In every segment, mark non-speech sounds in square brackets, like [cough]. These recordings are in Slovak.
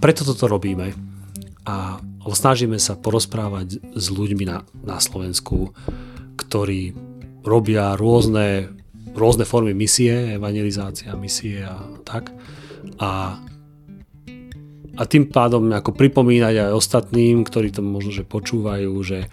preto toto robíme. A snažíme sa porozprávať s ľuďmi na, na Slovensku, ktorí robia rôzne, rôzne formy misie, evangelizácia, misie a tak. A, a tým pádom ako pripomínať aj ostatným, ktorí to možno že počúvajú, že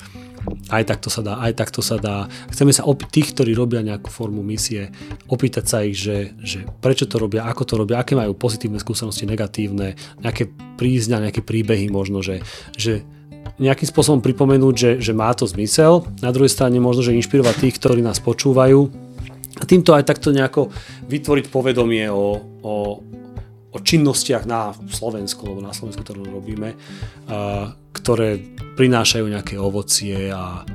aj takto sa dá, aj takto sa dá. Chceme sa op- tých, ktorí robia nejakú formu misie, opýtať sa ich, že, že prečo to robia, ako to robia, aké majú pozitívne skúsenosti, negatívne, nejaké prízňa, nejaké príbehy možno, že, že nejakým spôsobom pripomenúť, že, že má to zmysel. Na druhej strane možno, že inšpirovať tých, ktorí nás počúvajú a týmto aj takto nejako vytvoriť povedomie o, o, o činnostiach na Slovensku, lebo na Slovensku to robíme, ktoré prinášajú nejaké ovocie a,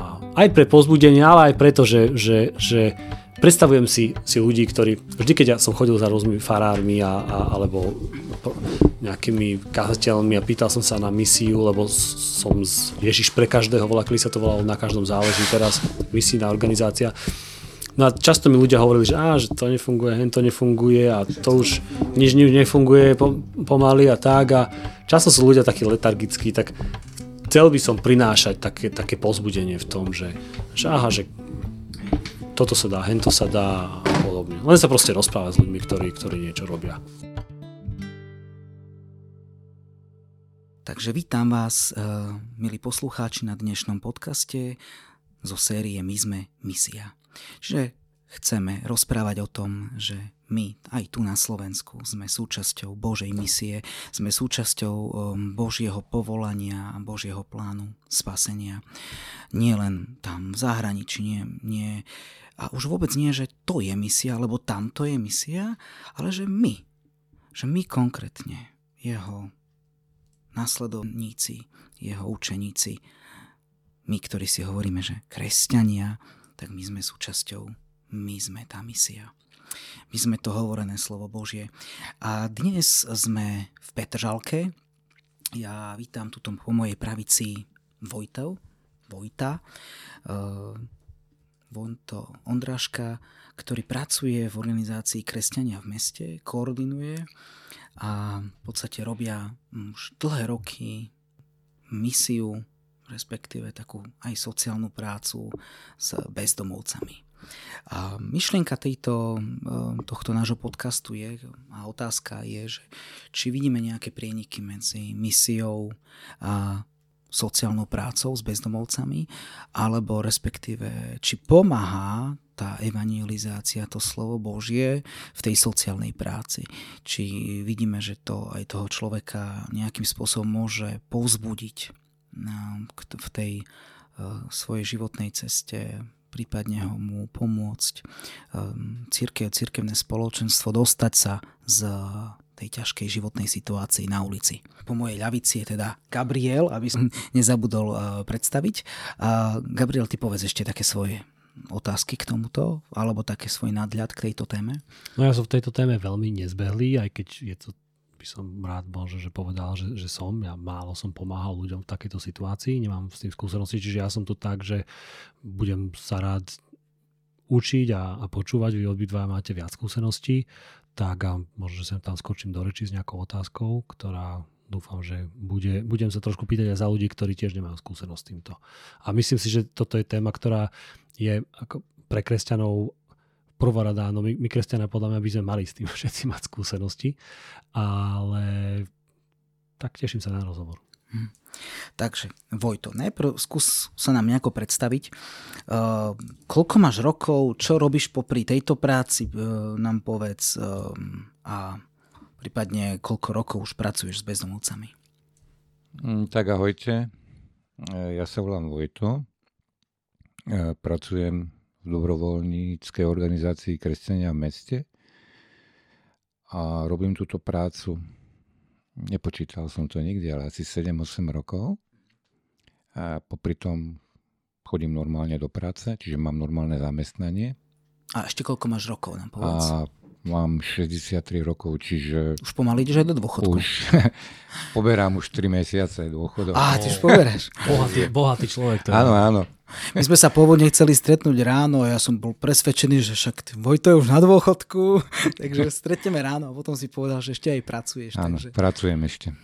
a aj pre pozbudenie, ale aj preto, že, že, že predstavujem si, si ľudí, ktorí vždy, keď ja som chodil za rôznymi farármi a, a, alebo nejakými kazateľmi a pýtal som sa na misiu, lebo som z Ježiš pre každého, volá, sa to volalo, na každom záleží teraz, misijná organizácia. No a často mi ľudia hovorili, že, á, že to nefunguje, hen to nefunguje a to už nič, nič nefunguje pomaly a tak a často sú ľudia takí letargickí, tak chcel by som prinášať také, také pozbudenie v tom, že, že aha, že toto sa dá, hento sa dá a podobne. Len sa proste rozprávať s ľuďmi, ktorí, ktorí niečo robia. Takže vítam vás, uh, milí poslucháči, na dnešnom podcaste zo série My sme misia. Čiže chceme rozprávať o tom, že my aj tu na Slovensku sme súčasťou Božej misie, sme súčasťou um, Božieho povolania a Božieho plánu spasenia. Nie len tam v zahraničí, nie, nie, a už vôbec nie, že to je misia, alebo tamto je misia, ale že my, že my konkrétne, jeho nasledovníci, jeho učeníci, my, ktorí si hovoríme, že kresťania, tak my sme súčasťou, my sme tá misia. My sme to hovorené slovo Božie. A dnes sme v Petržalke. Ja vítam tuto po mojej pravici Vojtov, Vojta, uh, Vonto Ondráška, ktorý pracuje v organizácii Kresťania v meste, koordinuje a v podstate robia už dlhé roky misiu, respektíve takú aj sociálnu prácu s bezdomovcami. A myšlienka tejto, e, tohto nášho podcastu je, a otázka je, že či vidíme nejaké prieniky medzi misiou a sociálnou prácou s bezdomovcami, alebo respektíve, či pomáha tá evangelizácia, to slovo Božie v tej sociálnej práci. Či vidíme, že to aj toho človeka nejakým spôsobom môže povzbudiť v tej e, svojej životnej ceste, prípadne ho mu pomôcť um, církev, církevné spoločenstvo dostať sa z tej ťažkej životnej situácii na ulici. Po mojej ľavici je teda Gabriel, aby som [laughs] nezabudol uh, predstaviť. Gabriel, ty povedz ešte také svoje otázky k tomuto, alebo také svoj nadľad k tejto téme? No ja som v tejto téme veľmi nezbehlý, aj keď je to by som rád možno, že povedal, že, že som. Ja málo som pomáhal ľuďom v takejto situácii, nemám s tým skúsenosti, čiže ja som tu tak, že budem sa rád učiť a, a počúvať, vy obidva máte viac skúseností, tak a možno, že sa tam skočím do reči s nejakou otázkou, ktorá dúfam, že bude, budem sa trošku pýtať aj za ľudí, ktorí tiež nemajú skúsenosť s týmto. A myslím si, že toto je téma, ktorá je ako pre kresťanov prvorada, no my, my kresťania podľa mňa by sme mali s tým [laughs] všetci mať skúsenosti, ale tak teším sa na rozhovor. Hmm. Takže, Vojto, najprv skús sa nám nejako predstaviť. Uh, koľko máš rokov, čo robíš popri tejto práci, uh, nám povedz uh, a prípadne koľko rokov už pracuješ s bezdomovcami. Mm, tak ahojte, ja sa volám Vojto, pracujem dobrovoľníckej organizácii Kresťania v meste a robím túto prácu. Nepočítal som to nikdy, ale asi 7-8 rokov. A popri tom chodím normálne do práce, čiže mám normálne zamestnanie. A ešte koľko máš rokov, nám povedz. A mám 63 rokov, čiže... Už pomaly ideš aj do dôchodku. Už [laughs] poberám už 3 mesiace dôchodok. Á, ty už poberáš. bohatý, bohatý človek. To áno, áno. My sme sa pôvodne chceli stretnúť ráno a ja som bol presvedčený, že však Vojto je už na dôchodku, [laughs] takže stretneme ráno a potom si povedal, že ešte aj pracuješ. Áno, takže... pracujem ešte.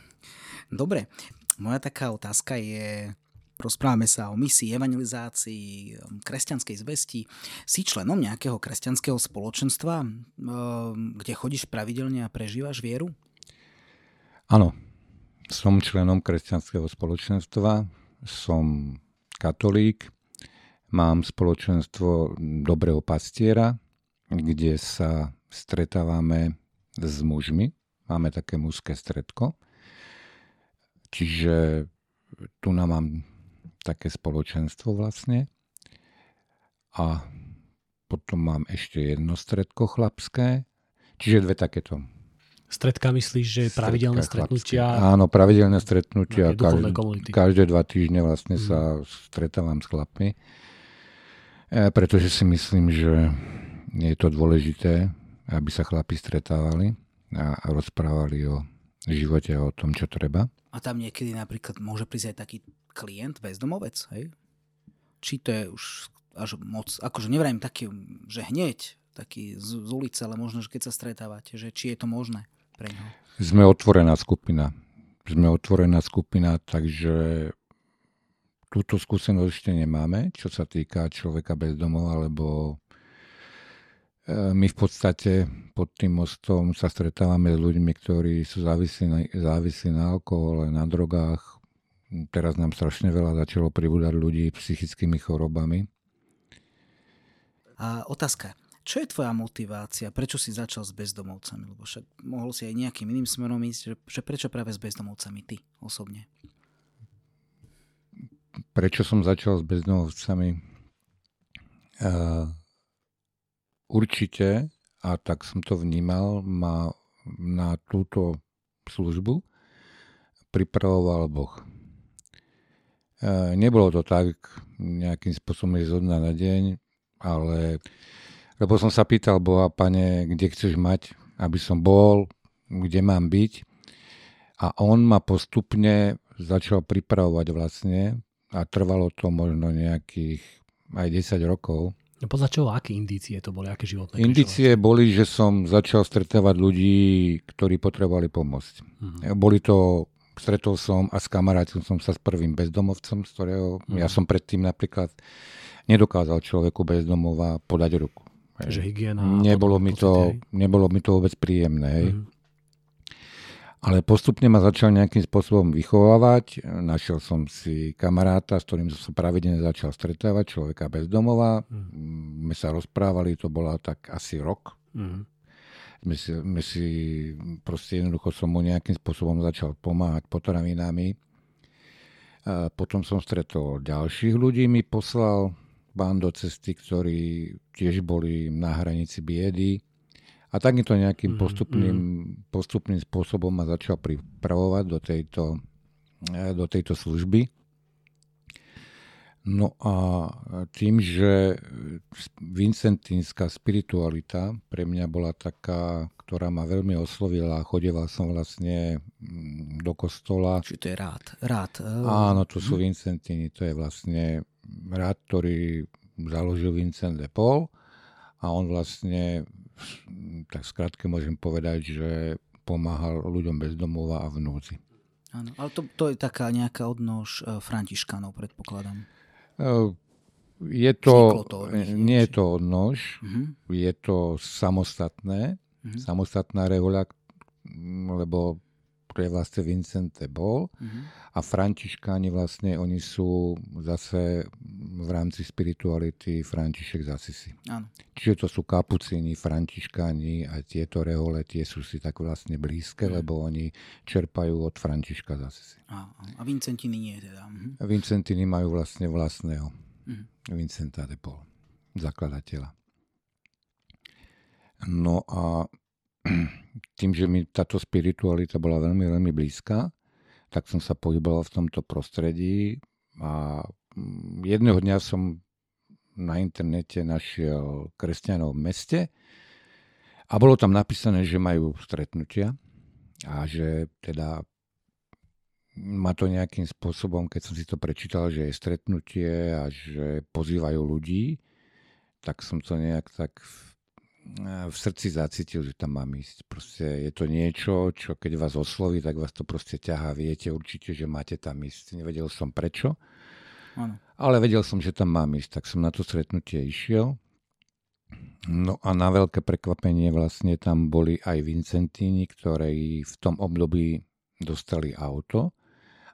Dobre, moja taká otázka je, rozprávame sa o misii, evangelizácii, kresťanskej zvesti. Si členom nejakého kresťanského spoločenstva, kde chodíš pravidelne a prežívaš vieru? Áno, som členom kresťanského spoločenstva, som katolík, mám spoločenstvo Dobrého pastiera, kde sa stretávame s mužmi, máme také mužské stredko, čiže tu nám mám také spoločenstvo vlastne a potom mám ešte jedno stredko chlapské, čiže dve takéto Stredka myslíš, že pravidelné stretnutia? Áno, pravidelné stretnutia. Každé, každé dva týždne vlastne mm. sa stretávam s chlapmi. E, pretože si myslím, že je to dôležité, aby sa chlapi stretávali a, a rozprávali o živote a o tom, čo treba. A tam niekedy napríklad môže prísť aj taký klient, bezdomovec, hej? Či to je už až moc, akože nevrajím taký, že hneď, taký z, z ulice, ale možno, že keď sa stretávate, že či je to možné pre ňo? Sme otvorená skupina. Sme otvorená skupina, takže túto skúsenosť ešte nemáme, čo sa týka človeka bez domov, alebo e, my v podstate pod tým mostom sa stretávame s ľuďmi, ktorí sú závislí na, závislí na alkohole, na drogách. Teraz nám strašne veľa začalo pribúdať ľudí psychickými chorobami. A otázka. Čo je tvoja motivácia? Prečo si začal s bezdomovcami? Lebo však mohol si aj nejakým iným smerom ísť, že, že prečo práve s bezdomovcami ty osobne? Prečo som začal s bezdomovcami? Uh, určite, a tak som to vnímal, ma na túto službu pripravoval Boh. Uh, nebolo to tak nejakým spôsobom zo dňa na deň, ale lebo som sa pýtal Boha, pane, kde chceš mať, aby som bol, kde mám byť. A on ma postupne začal pripravovať vlastne a trvalo to možno nejakých aj 10 rokov. No podľa čoho, aké indície to boli, aké životné Indície boli, že som začal stretávať ľudí, ktorí potrebovali pomôcť. Uh-huh. Boli to, stretol som a s kamarátom som sa s prvým bezdomovcom, z ktorého uh-huh. ja som predtým napríklad nedokázal človeku bezdomova podať ruku. Že hygiena. Nebolo mi, to, nebolo mi to vôbec príjemné. Mm-hmm. Ale postupne ma začal nejakým spôsobom vychovávať. Našiel som si kamaráta, s ktorým som pravidelne začal stretávať, človeka bez domova. Mm. My sa rozprávali, to bola tak asi rok. Mm. My si, my si proste jednoducho som mu nejakým spôsobom začal pomáhať potravinami. A potom som stretol ďalších ľudí, mi poslal pán do cesty, ktorí tiež boli na hranici biedy. A takýmto nejakým mhm, postupným, mm. postupným spôsobom ma začal pripravovať do tejto, eh, do tejto služby. No a tým, že vincentínska spiritualita pre mňa bola taká, ktorá ma veľmi oslovila, chodeval som vlastne mm, do kostola. Čiže to je rád. rád. Eh, Áno, to sú mhm. vincentíny, to je vlastne rád, ktorý založil Vincent de Paul a on vlastne, tak skrátke môžem povedať, že pomáhal ľuďom bez domova a v núdzi. Áno, ale to, to je taká nejaká odnož e, františkanov, predpokladám. E, je to, to nie je to odnož, uh-huh. je to samostatné, uh-huh. samostatná rehoľa, lebo je vlastne Vincente bol uh-huh. a Františkáni vlastne, oni sú zase v rámci spirituality František z Asisi. Áno. Čiže to sú kapucíni, Františkáni a tieto rehole, tie sú si tak vlastne blízke, uh-huh. lebo oni čerpajú od Františka z Asisi. A, a Vincentiny nie teda. Uh-huh. Vincentiny majú vlastne vlastného uh-huh. Vincenta de Paul, zakladateľa. No a tým, že mi táto spiritualita bola veľmi, veľmi blízka, tak som sa pohyboval v tomto prostredí a mm, jedného dňa som na internete našiel kresťanov v meste a bolo tam napísané, že majú stretnutia a že teda ma to nejakým spôsobom, keď som si to prečítal, že je stretnutie a že pozývajú ľudí, tak som to nejak tak v, v srdci zacítil, že tam mám ísť. Proste je to niečo, čo keď vás osloví, tak vás to proste ťahá. Viete určite, že máte tam ísť. Nevedel som prečo, ano. ale vedel som, že tam mám ísť. Tak som na to stretnutie išiel. No a na veľké prekvapenie vlastne tam boli aj Vincentíni, ktorí v tom období dostali auto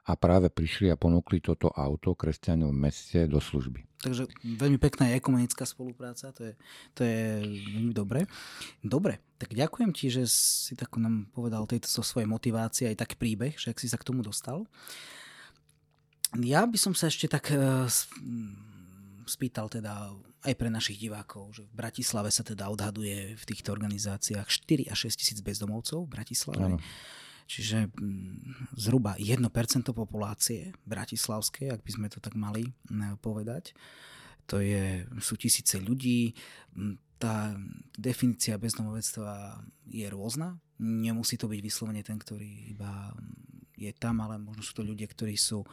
a práve prišli a ponúkli toto auto kresťanom v meste do služby. Takže veľmi pekná ekumenická spolupráca, to je, to je veľmi dobre. Dobre, tak ďakujem ti, že si tak nám povedal tejto so svojej motivácie aj tak príbeh, že ak si sa k tomu dostal. Ja by som sa ešte tak uh, spýtal teda aj pre našich divákov, že v Bratislave sa teda odhaduje v týchto organizáciách 4 až 6 tisíc bezdomovcov v Bratislave. Ano. Čiže mm, zhruba 1% populácie bratislavskej, ak by sme to tak mali mm, povedať. To je, sú tisíce ľudí. Mm, tá definícia bezdomovectva je rôzna. Nemusí to byť vyslovene ten, ktorý iba je tam, ale možno sú to ľudia, ktorí sú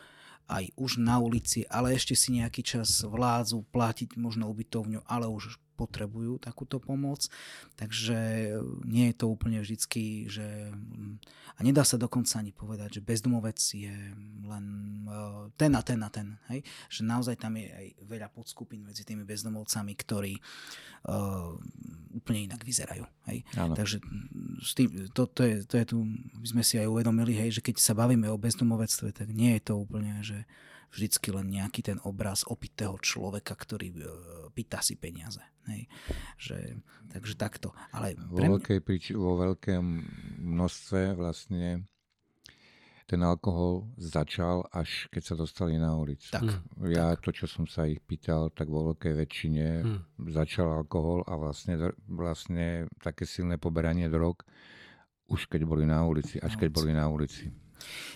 aj už na ulici, ale ešte si nejaký čas vládzu platiť možno ubytovňu, ale už potrebujú takúto pomoc. Takže nie je to úplne vždycky, že... A nedá sa dokonca ani povedať, že bezdomovec je len uh, ten a ten a ten. Hej? Že naozaj tam je aj veľa podskupín medzi tými bezdomovcami, ktorí uh, úplne inak vyzerajú. Hej? Takže s tým, to, to, je, to je tu, my sme si aj uvedomili, hej, že keď sa bavíme o bezdomovectve, tak nie je to úplne, že vždycky len nejaký ten obraz opitého človeka, ktorý uh, pýta si peniaze. Hej. Že, takže takto. Ale vo, mňa... veľkej, vo veľkém množstve vlastne ten alkohol začal, až keď sa dostali na ulicu. Tak, ja tak. to, čo som sa ich pýtal, tak vo veľkej väčšine hmm. začal alkohol a vlastne, vlastne také silné poberanie drog už keď boli na ulici, až na keď ulici. boli na ulici.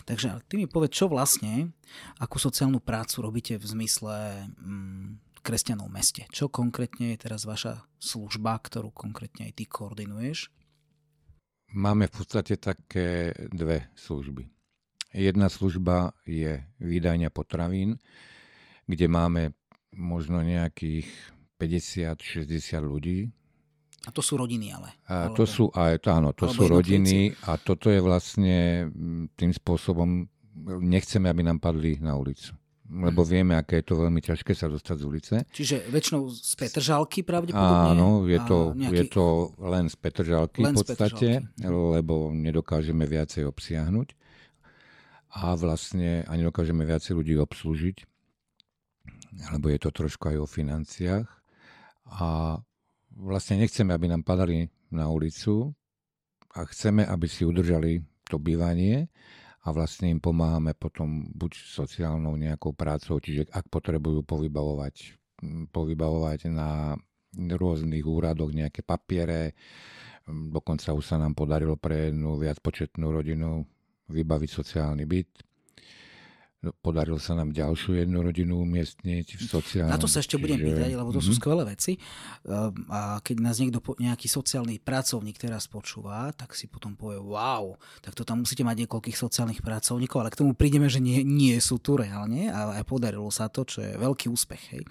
Takže ty mi povedz, čo vlastne, akú sociálnu prácu robíte v zmysle mm, kresťanov v meste? Čo konkrétne je teraz vaša služba, ktorú konkrétne aj ty koordinuješ? Máme v podstate také dve služby. Jedna služba je výdajňa potravín, kde máme možno nejakých 50-60 ľudí, a to sú rodiny ale. A to sú, aj, áno, to sú rodiny a toto je vlastne tým spôsobom, nechceme, aby nám padli na ulicu. Lebo mhm. vieme, aké je to veľmi ťažké sa dostať z ulice. Čiže väčšinou z Petržalky pravdepodobne? Áno, je to, nejaký... je to len z Petržalky len v podstate, Petržalky. lebo nedokážeme viacej obsiahnuť a vlastne ani nedokážeme viacej ľudí obslúžiť, lebo je to trošku aj o financiách. A vlastne nechceme, aby nám padali na ulicu a chceme, aby si udržali to bývanie a vlastne im pomáhame potom buď sociálnou nejakou prácou, čiže ak potrebujú povybavovať, povybavovať na rôznych úradoch nejaké papiere, dokonca už sa nám podarilo pre jednu viacpočetnú rodinu vybaviť sociálny byt, podarilo sa nám ďalšiu jednu rodinu umiestniť v sociálnom. Na to sa ešte čiže... budem pýtať, lebo to mm-hmm. sú mhm. skvelé veci. Ehm, a keď nás niekto, nejaký sociálny pracovník teraz počúva, tak si potom povie, wow, tak to tam musíte mať niekoľkých sociálnych pracovníkov, ale k tomu prídeme, že nie, nie sú tu reálne a aj podarilo sa to, čo je veľký úspech, hej?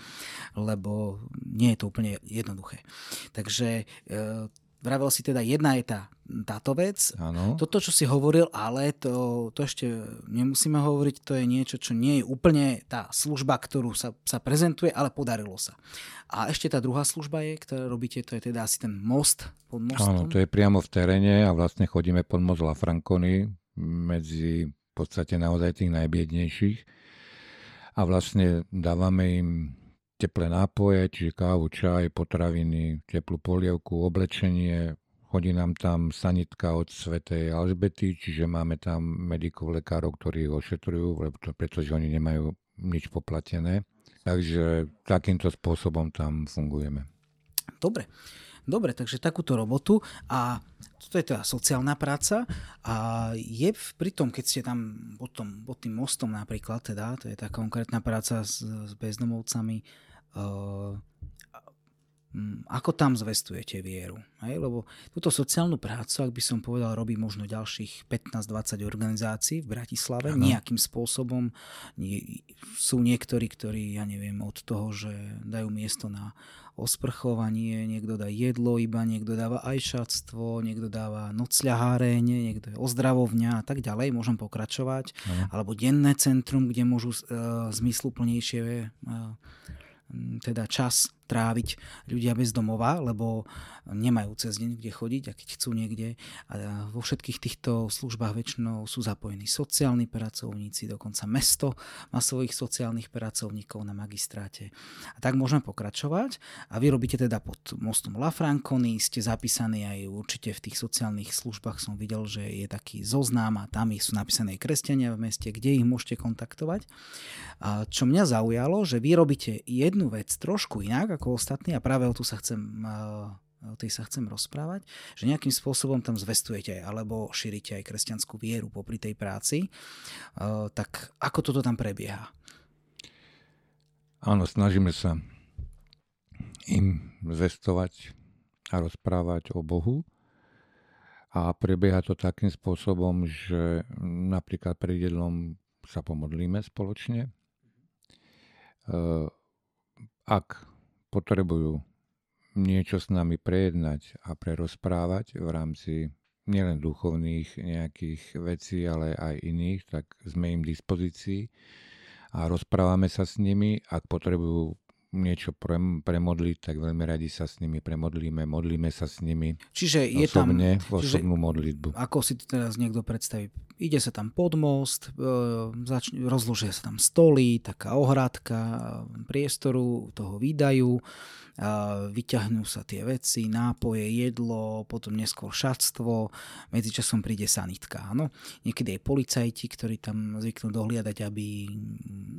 lebo nie je to úplne jednoduché. Takže ehm, Vravel si teda, jedna je tá, táto vec. Ano. Toto, čo si hovoril, ale to, to ešte nemusíme hovoriť, to je niečo, čo nie je úplne tá služba, ktorú sa, sa prezentuje, ale podarilo sa. A ešte tá druhá služba je, ktorú robíte, to je teda asi ten most pod mostom. Áno, to je priamo v teréne a vlastne chodíme pod most La Franconi medzi v podstate naozaj tých najbiednejších a vlastne dávame im teplé nápoje, čiže kávu, čaj, potraviny, teplú polievku, oblečenie. Chodí nám tam sanitka od Svetej Alžbety, čiže máme tam medikov, lekárov, ktorí ich ošetrujú, pretože oni nemajú nič poplatené. Takže takýmto spôsobom tam fungujeme. Dobre. Dobre, takže takúto robotu a toto je teda sociálna práca a je pri tom, keď ste tam pod, pod tým mostom napríklad, teda, to je tá konkrétna práca s, s bezdomovcami, ako tam zvestujete vieru. Hej? Lebo túto sociálnu prácu, ak by som povedal, robí možno ďalších 15-20 organizácií v Bratislave. Ano. Nejakým spôsobom nie, sú niektorí, ktorí, ja neviem, od toho, že dajú miesto na osprchovanie, niekto dá jedlo iba, niekto dáva ajšatstvo, niekto dáva nocľahárenie, niekto je ozdravovňa a tak ďalej, môžem pokračovať. Ano. Alebo denné centrum, kde môžu uh, zmysluplnejšie uh, teda čas tráviť ľudia bez domova, lebo nemajú cez deň kde chodiť a keď chcú niekde. A vo všetkých týchto službách väčšinou sú zapojení sociálni pracovníci, dokonca mesto má svojich sociálnych pracovníkov na magistráte. A tak môžeme pokračovať. A vy robíte teda pod mostom La Franconi, ste zapísaní aj určite v tých sociálnych službách som videl, že je taký zoznam a tam sú napísané kresťania v meste, kde ich môžete kontaktovať. A čo mňa zaujalo, že vy robíte jednu vec trošku inak ako ostatní a práve o tu sa chcem o tej sa chcem rozprávať, že nejakým spôsobom tam zvestujete alebo šírite aj kresťanskú vieru popri tej práci, tak ako toto tam prebieha? Áno, snažíme sa im zvestovať a rozprávať o Bohu. A prebieha to takým spôsobom, že napríklad pred jedlom sa pomodlíme spoločne. Ak potrebujú niečo s nami prejednať a prerozprávať v rámci nielen duchovných nejakých vecí, ale aj iných, tak sme im v dispozícii a rozprávame sa s nimi. Ak potrebujú niečo pre, premodliť, tak veľmi radi sa s nimi premodlíme, modlíme sa s nimi čiže je osobne, tam, osobnú čiže, modlitbu. Ako si teraz niekto predstaví? Ide sa tam pod most, e, začne, rozložia sa tam stoly, taká ohradka priestoru, toho výdajú, vyťahnú sa tie veci, nápoje, jedlo, potom neskôr šatstvo, medzičasom príde sanitka. Áno? Niekedy aj policajti, ktorí tam zvyknú dohliadať, aby,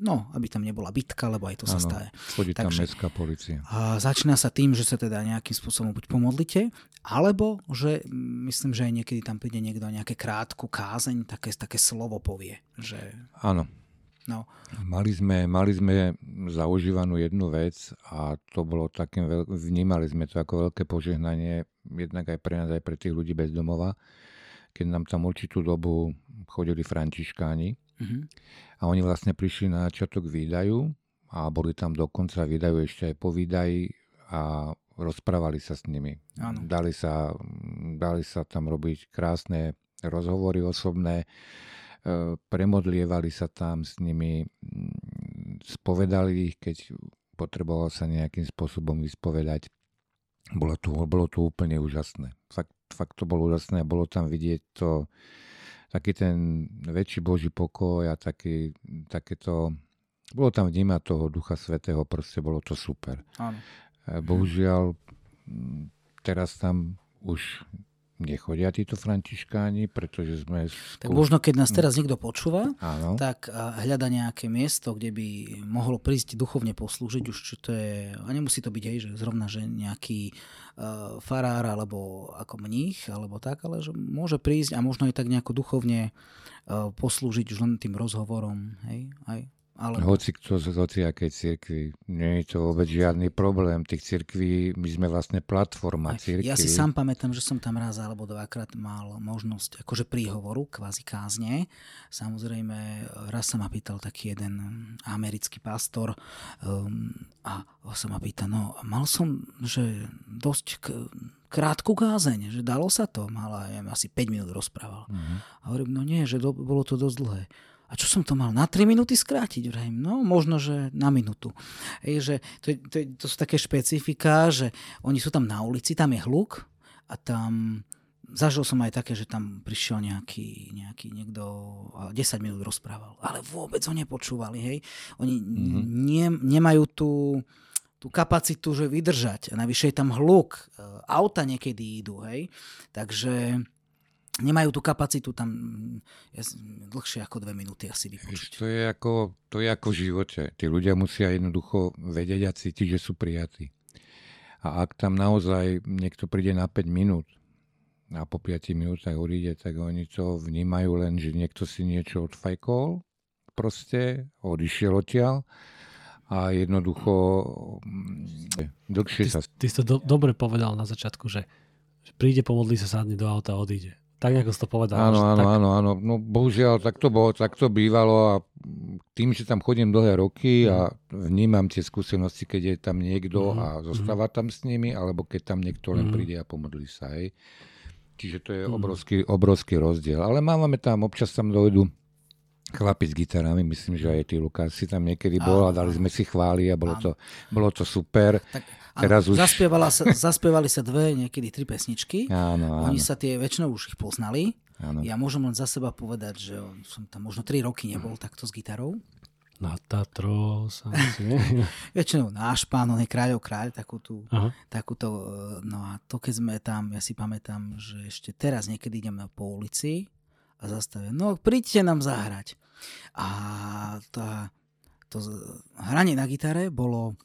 no, aby tam nebola bitka, lebo aj to sa stane. Chodí tam Takže, mestská policia. Začína sa tým, že sa teda nejakým spôsobom buď pomodlite, alebo že myslím, že aj niekedy tam príde niekto nejaké krátku kázeň, také, také slovo povie. Že... Áno, No. Mali, sme, mali sme zaužívanú jednu vec a to bolo takým, veľ... vnímali sme to ako veľké požehnanie, jednak aj pre nás, aj pre tých ľudí bez domova, keď nám tam určitú dobu chodili františkáni mm-hmm. a oni vlastne prišli na začiatok výdaju a boli tam dokonca výdajú ešte aj po výdaji a rozprávali sa s nimi. Áno. Dali sa, dali sa tam robiť krásne rozhovory osobné, premodlievali sa tam s nimi, spovedali ich, keď potreboval sa nejakým spôsobom vyspovedať. Bolo to, bolo to úplne úžasné. Fakt, fakt to bolo úžasné a bolo tam vidieť to, taký ten väčší Boží pokoj a taký, takéto, bolo tam vnímať toho Ducha Svetého, proste bolo to super. Áno. Bohužiaľ, teraz tam už nechodia títo františkáni, pretože sme... Skúš... Tak možno, keď nás teraz niekto počúva, Áno. tak hľada nejaké miesto, kde by mohlo prísť duchovne poslúžiť, už čo to je, a nemusí to byť aj, že zrovna, že nejaký uh, farár, alebo ako mních, alebo tak, ale že môže prísť a možno aj tak nejako duchovne uh, poslúžiť už len tým rozhovorom, hej, aj alebo... Hoci kto z hociakej cirkvi. Nie je to vôbec žiadny problém. Tých cirkví, my sme vlastne platforma cirkvi. Ja si sám pamätám, že som tam raz alebo dvakrát mal možnosť akože príhovoru, kvázi kázne. Samozrejme, raz sa ma pýtal taký jeden americký pastor um, a sa ma pýta, no mal som, že dosť k, krátku kázeň, že dalo sa to, mal aj asi 5 minút rozprával. Uh-huh. A hovorím, no nie, že do, bolo to dosť dlhé. A čo som to mal? Na 3 minúty skrátiť? Vrajím, no možno, že na minútu. Je, že to, to, to sú také špecifika, že oni sú tam na ulici, tam je hluk a tam zažil som aj také, že tam prišiel nejaký, nejaký niekto a 10 minút rozprával, ale vôbec ho nepočúvali, hej. Oni mm-hmm. ne, nemajú tú, tú kapacitu, že vydržať. A navyše je tam hluk. Auta niekedy idú, hej. Takže nemajú tú kapacitu tam ja, dlhšie ako dve minúty asi vypočuť. To je, ako, to je ako v živote. Tí ľudia musia jednoducho vedieť a cítiť, že sú prijatí. A ak tam naozaj niekto príde na 5 minút a po 5 minútach odíde, tak oni to vnímajú len, že niekto si niečo odfajkol, proste odišiel odtiaľ a jednoducho mm, dlhšie Ty, sa... ty si to do, dobre povedal na začiatku, že, že príde, pomodlí sa, sadne do auta a odíde. Tak, ako si to povedal. Áno, áno, tak, áno, áno. No bohužiaľ, tak to, bolo, tak to bývalo a tým, že tam chodím dlhé roky a vnímam tie skúsenosti, keď je tam niekto Mhm, a zostáva tam s nimi, alebo keď tam niekto len Mhm. príde a pomodlí sa. Hej. Čiže to je Mhm. obrovský, obrovský rozdiel. Ale máme tam, občas tam dojdu chlapi s gitarami, myslím, že aj ty, Lukáš, si tam niekedy bol a dali sme si chváli a bolo to, bolo to super. Tak, Teraz áno, už- zaspievala sa, [laughs] zaspievali sa dve, niekedy tri pesničky. Áno, áno, Oni sa tie väčšinou už ich poznali. áno. Ja môžem len za seba povedať, že som tam možno 3 roky nebol takto s gitarou. Na Tatro sa? [laughs] Väčšinou náš pán, on je kráľov kráľ, takú tú, Aha. takúto, e, no a to keď sme tam, ja si pamätám, že ešte teraz niekedy idem po ulici a zastavím, no príďte nám zahrať. A tá, to hranie na gitare bolo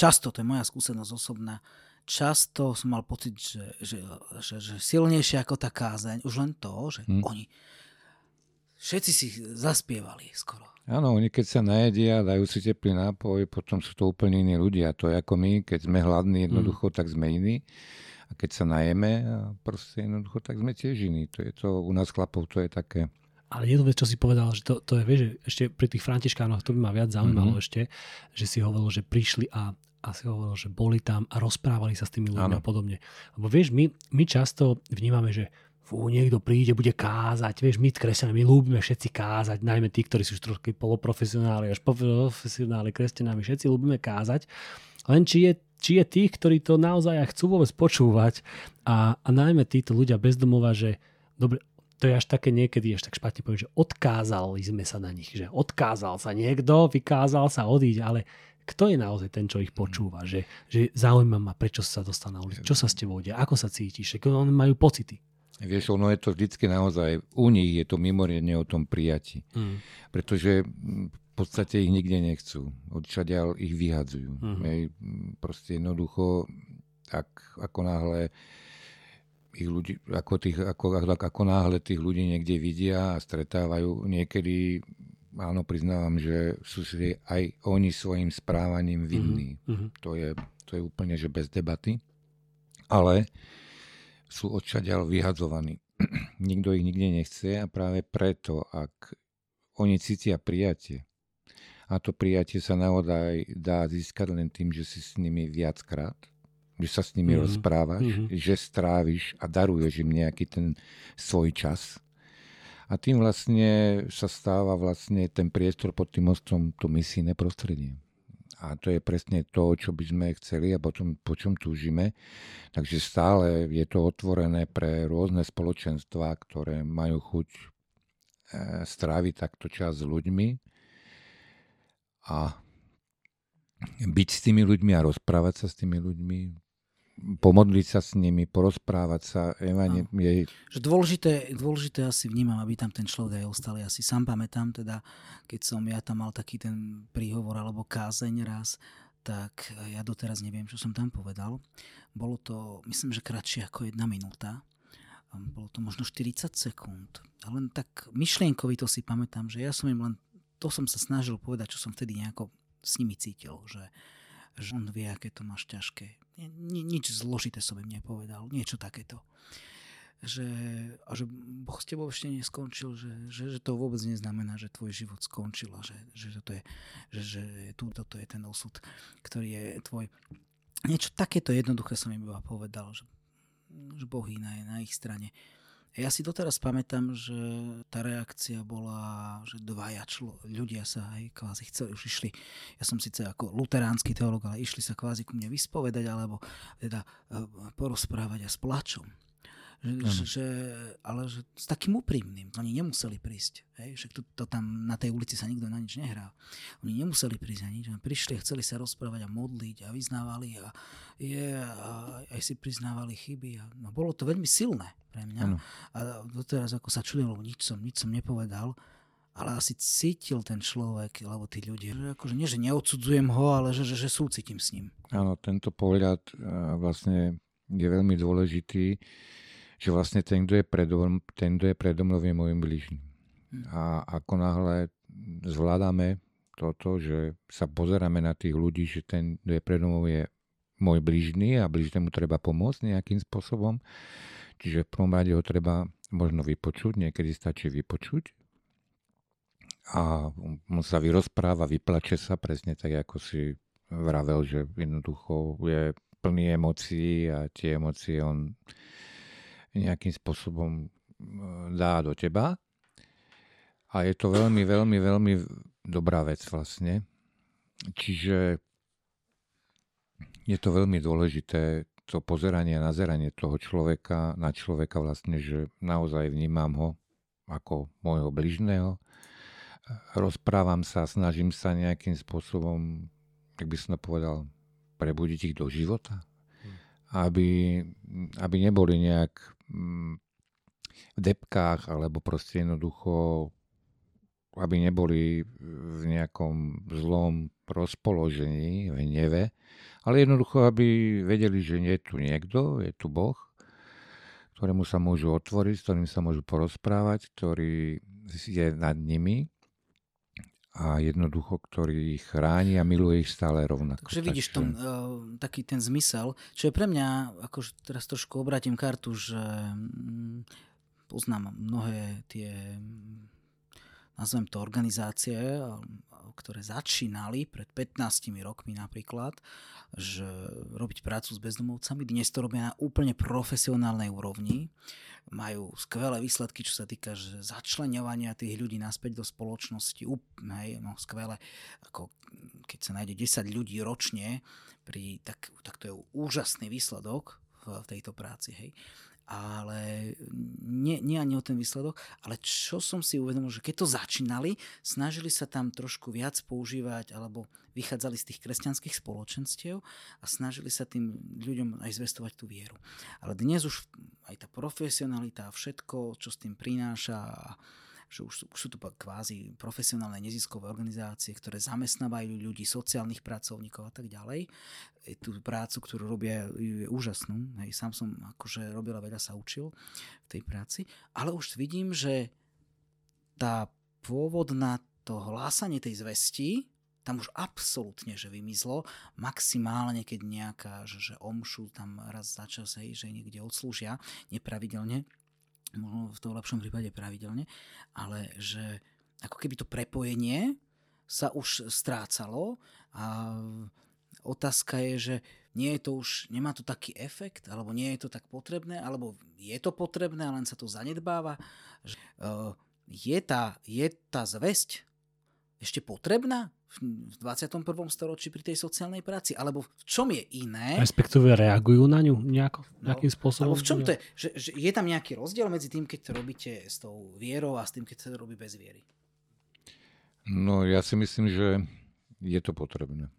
často, to je moja skúsenosť osobná, často som mal pocit, že, že, že, že silnejšie ako tá kázeň, už len to, že Hm. oni všetci si zaspievali skoro. Áno, oni keď sa najedia, dajú si teplý nápoj, potom sú to úplne iní ľudia. To je ako my, keď sme hladní jednoducho, tak sme iní. A keď sa najeme, proste jednoducho, tak sme tiež iní. To je to, u nás chlapov to je také... Ale jednu vec, čo si povedal, že to, to je, vieš, že ešte pri tých františkánoch, to by ma viac zaujímalo Mhm. ešte, že si hovoril, že prišli a, a si hovoril, že boli tam a rozprávali sa s tými ľuďmi Áno. a podobne. Lebo vieš, my, my často vnímame, že fú, niekto príde, bude kázať. Vieš, my kresťania, my ľúbime všetci kázať, najmä tí, ktorí sú trošku poloprofesionáli, až profesionáli kresťanami, všetci ľúbime kázať. Len či je, či je tých, ktorí to naozaj aj chcú vôbec počúvať a, a najmä títo ľudia bezdomova, že dobre, to je až také niekedy, až tak špatne poviem, že odkázali sme sa na nich, že odkázal sa niekto, vykázal sa odísť, ale kto je naozaj ten, čo ich počúva, že, že zaujíma ma, prečo sa dostal na ulicu, čo sa s tebou deje, ako sa cítiš, oni majú pocity. Vieš, ono je to vždycky naozaj, u nich je to mimoriadne o tom prijati. Mm. Pretože mm, v podstate ich nikde nechcú. Odčadiaľ ich vyhadzujú. Mhm. Hej, mm, proste jednoducho, ak, ako náhle ich ľudí, ako, tých, ako, ako náhle tých ľudí niekde vidia a stretávajú, niekedy, áno, priznávam, že sú si aj oni svojim správaním vinní. Mhm. To, je, to je úplne, že bez debaty. Ale sú odčadiaľ vyhadzovaní. [clears throat] Nikto ich nikde nechce a práve preto, ak oni cítia prijatie, a to prijatie sa naozaj dá získať len tým, že si s nimi viackrát, že sa s nimi Mhm. rozprávaš, Mhm. že stráviš a daruješ im nejaký ten svoj čas. A tým vlastne sa stáva vlastne ten priestor pod tým mostom to misijné prostredie. A to je presne to, čo by sme chceli a potom, po čom túžime. Takže stále je to otvorené pre rôzne spoločenstvá, ktoré majú chuť e, stráviť takto čas s ľuďmi a byť s tými ľuďmi a rozprávať sa s tými ľuďmi, pomodliť sa s nimi, porozprávať sa. Evanie, je, Že dôležité, dôležité asi vnímam, aby tam ten človek aj ostal. Ja si sám pamätám, teda, keď som ja tam mal taký ten príhovor alebo kázeň raz, tak ja doteraz neviem, čo som tam povedal. Bolo to, myslím, že kratšie ako jedna minúta. Bolo to možno 40 sekúnd. A len tak myšlienkovito si pamätám, že ja som im len, to som sa snažil povedať, čo som vtedy nejako s nimi cítil, že, že on vie, aké to máš ťažké. Ni, nič zložité som im nepovedal, niečo takéto že, a že Boh s tebou ešte neskončil, že, že, že to vôbec neznamená, že tvoj život skončil a že, že, to je, že, že tu, toto je ten osud, ktorý je tvoj. Niečo takéto jednoduché som im iba povedal, že, že Boh je na, na ich strane. Ja si doteraz pamätám, že tá reakcia bola, že dvaja člo, ľudia sa aj kvázi chceli, už išli, ja som síce ako luteránsky teológ, ale išli sa kvázi ku mne vyspovedať, alebo teda uh, porozprávať a s plačom. Že, že, ale že s takým úprimným. Oni nemuseli prísť. Hej? Však to, to tam na tej ulici sa nikto na nič nehrá. Oni nemuseli prísť na nič. Prišli a chceli sa rozprávať a modliť a vyznávali a, je, a aj si priznávali chyby. A, no, bolo to veľmi silné pre mňa. Ano. A doteraz ako sa čudil, lebo nič som, nič som nepovedal ale asi cítil ten človek, alebo tí ľudia, že akože nie, že neodsudzujem ho, ale že, že, že súcitím s ním. Áno, tento pohľad vlastne je veľmi dôležitý, že vlastne ten, kto je predo, ten, kto je predo mnou, je môjim blížnym. A ako náhle zvládame toto, že sa pozeráme na tých ľudí, že ten, kto je pred je môj blížny a blížnemu treba pomôcť nejakým spôsobom. Čiže v prvom rade ho treba možno vypočuť, niekedy stačí vypočuť. A on sa vyrozpráva, vyplače sa presne tak, ako si vravel, že jednoducho je plný emócií a tie emócie on nejakým spôsobom dá do teba. A je to veľmi, veľmi, veľmi dobrá vec vlastne. Čiže je to veľmi dôležité, to pozeranie a nazeranie toho človeka na človeka vlastne, že naozaj vnímam ho ako môjho bližného. Rozprávam sa, snažím sa nejakým spôsobom, jak by som povedal, prebudiť ich do života. Hm. Aby, aby neboli nejak v depkách, alebo proste jednoducho, aby neboli v nejakom zlom rozpoložení, v hneve, ale jednoducho, aby vedeli, že je tu niekto, je tu Boh, ktorému sa môžu otvoriť, s ktorým sa môžu porozprávať, ktorý je nad nimi a jednoducho, ktorý ich chráni a miluje ich stále rovnako. Takže vidíš tom, uh, taký ten zmysel, čo je pre mňa, akože teraz trošku obratím kartu, že um, poznám mnohé tie, nazvem to organizácie, ktoré začínali pred 15 rokmi napríklad, že robiť prácu s bezdomovcami. Dnes to robia na úplne profesionálnej úrovni. Majú skvelé výsledky, čo sa týka že začleňovania tých ľudí naspäť do spoločnosti. Hej, no, skvelé. Ako keď sa nájde 10 ľudí ročne, pri, tak, tak to je úžasný výsledok v tejto práci. Hej ale nie, nie ani o ten výsledok, ale čo som si uvedomil, že keď to začínali, snažili sa tam trošku viac používať alebo vychádzali z tých kresťanských spoločenstiev a snažili sa tým ľuďom aj zvestovať tú vieru. Ale dnes už aj tá profesionalita a všetko, čo s tým prináša že už sú, už sú tu kvázi profesionálne neziskové organizácie, ktoré zamestnávajú ľudí, sociálnych pracovníkov a tak ďalej. Tú prácu, ktorú robia, je úžasnú. Hej, sám som akože robil a veľa sa učil v tej práci. Ale už vidím, že tá pôvodná to hlásanie tej zvesti, tam už absolútne, že vymizlo, maximálne, keď nejaká, že, že omšu tam raz za čas, hej, že niekde odslúžia nepravidelne, možno v tom lepšom prípade pravidelne, ale že ako keby to prepojenie sa už strácalo a otázka je, že nie je to už, nemá to taký efekt, alebo nie je to tak potrebné, alebo je to potrebné, len sa to zanedbáva. Uh, je, tá, je tá zväzť ešte potrebná? V 21. storočí pri tej sociálnej práci? Alebo v čom je iné? Respektíve reagujú na ňu nejako, no, nejakým spôsobom? Alebo v čom to je? Že, že je tam nejaký rozdiel medzi tým, keď to robíte s tou vierou a s tým, keď to robí bez viery? No ja si myslím, že je to potrebné.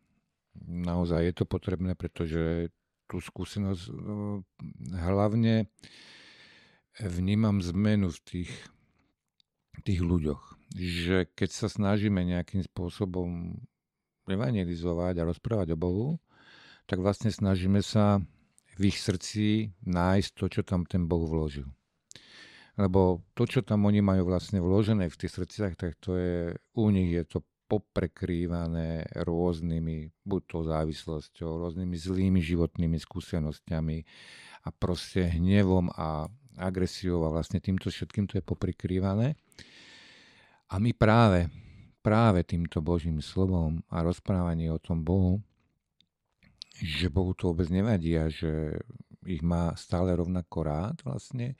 Naozaj je to potrebné, pretože tú skúsenosť no, hlavne vnímam zmenu v tých, tých ľuďoch že keď sa snažíme nejakým spôsobom evangelizovať a rozprávať o Bohu, tak vlastne snažíme sa v ich srdci nájsť to, čo tam ten Boh vložil. Lebo to, čo tam oni majú vlastne vložené v tých srdciach, tak to je, u nich je to poprekrývané rôznymi, buď to závislosťou, rôznymi zlými životnými skúsenosťami a proste hnevom a agresiou a vlastne týmto všetkým to je poprekrývané. A my práve, práve týmto Božím slovom a rozprávanie o tom Bohu, že Bohu to vôbec nevadí a že ich má stále rovnako rád vlastne,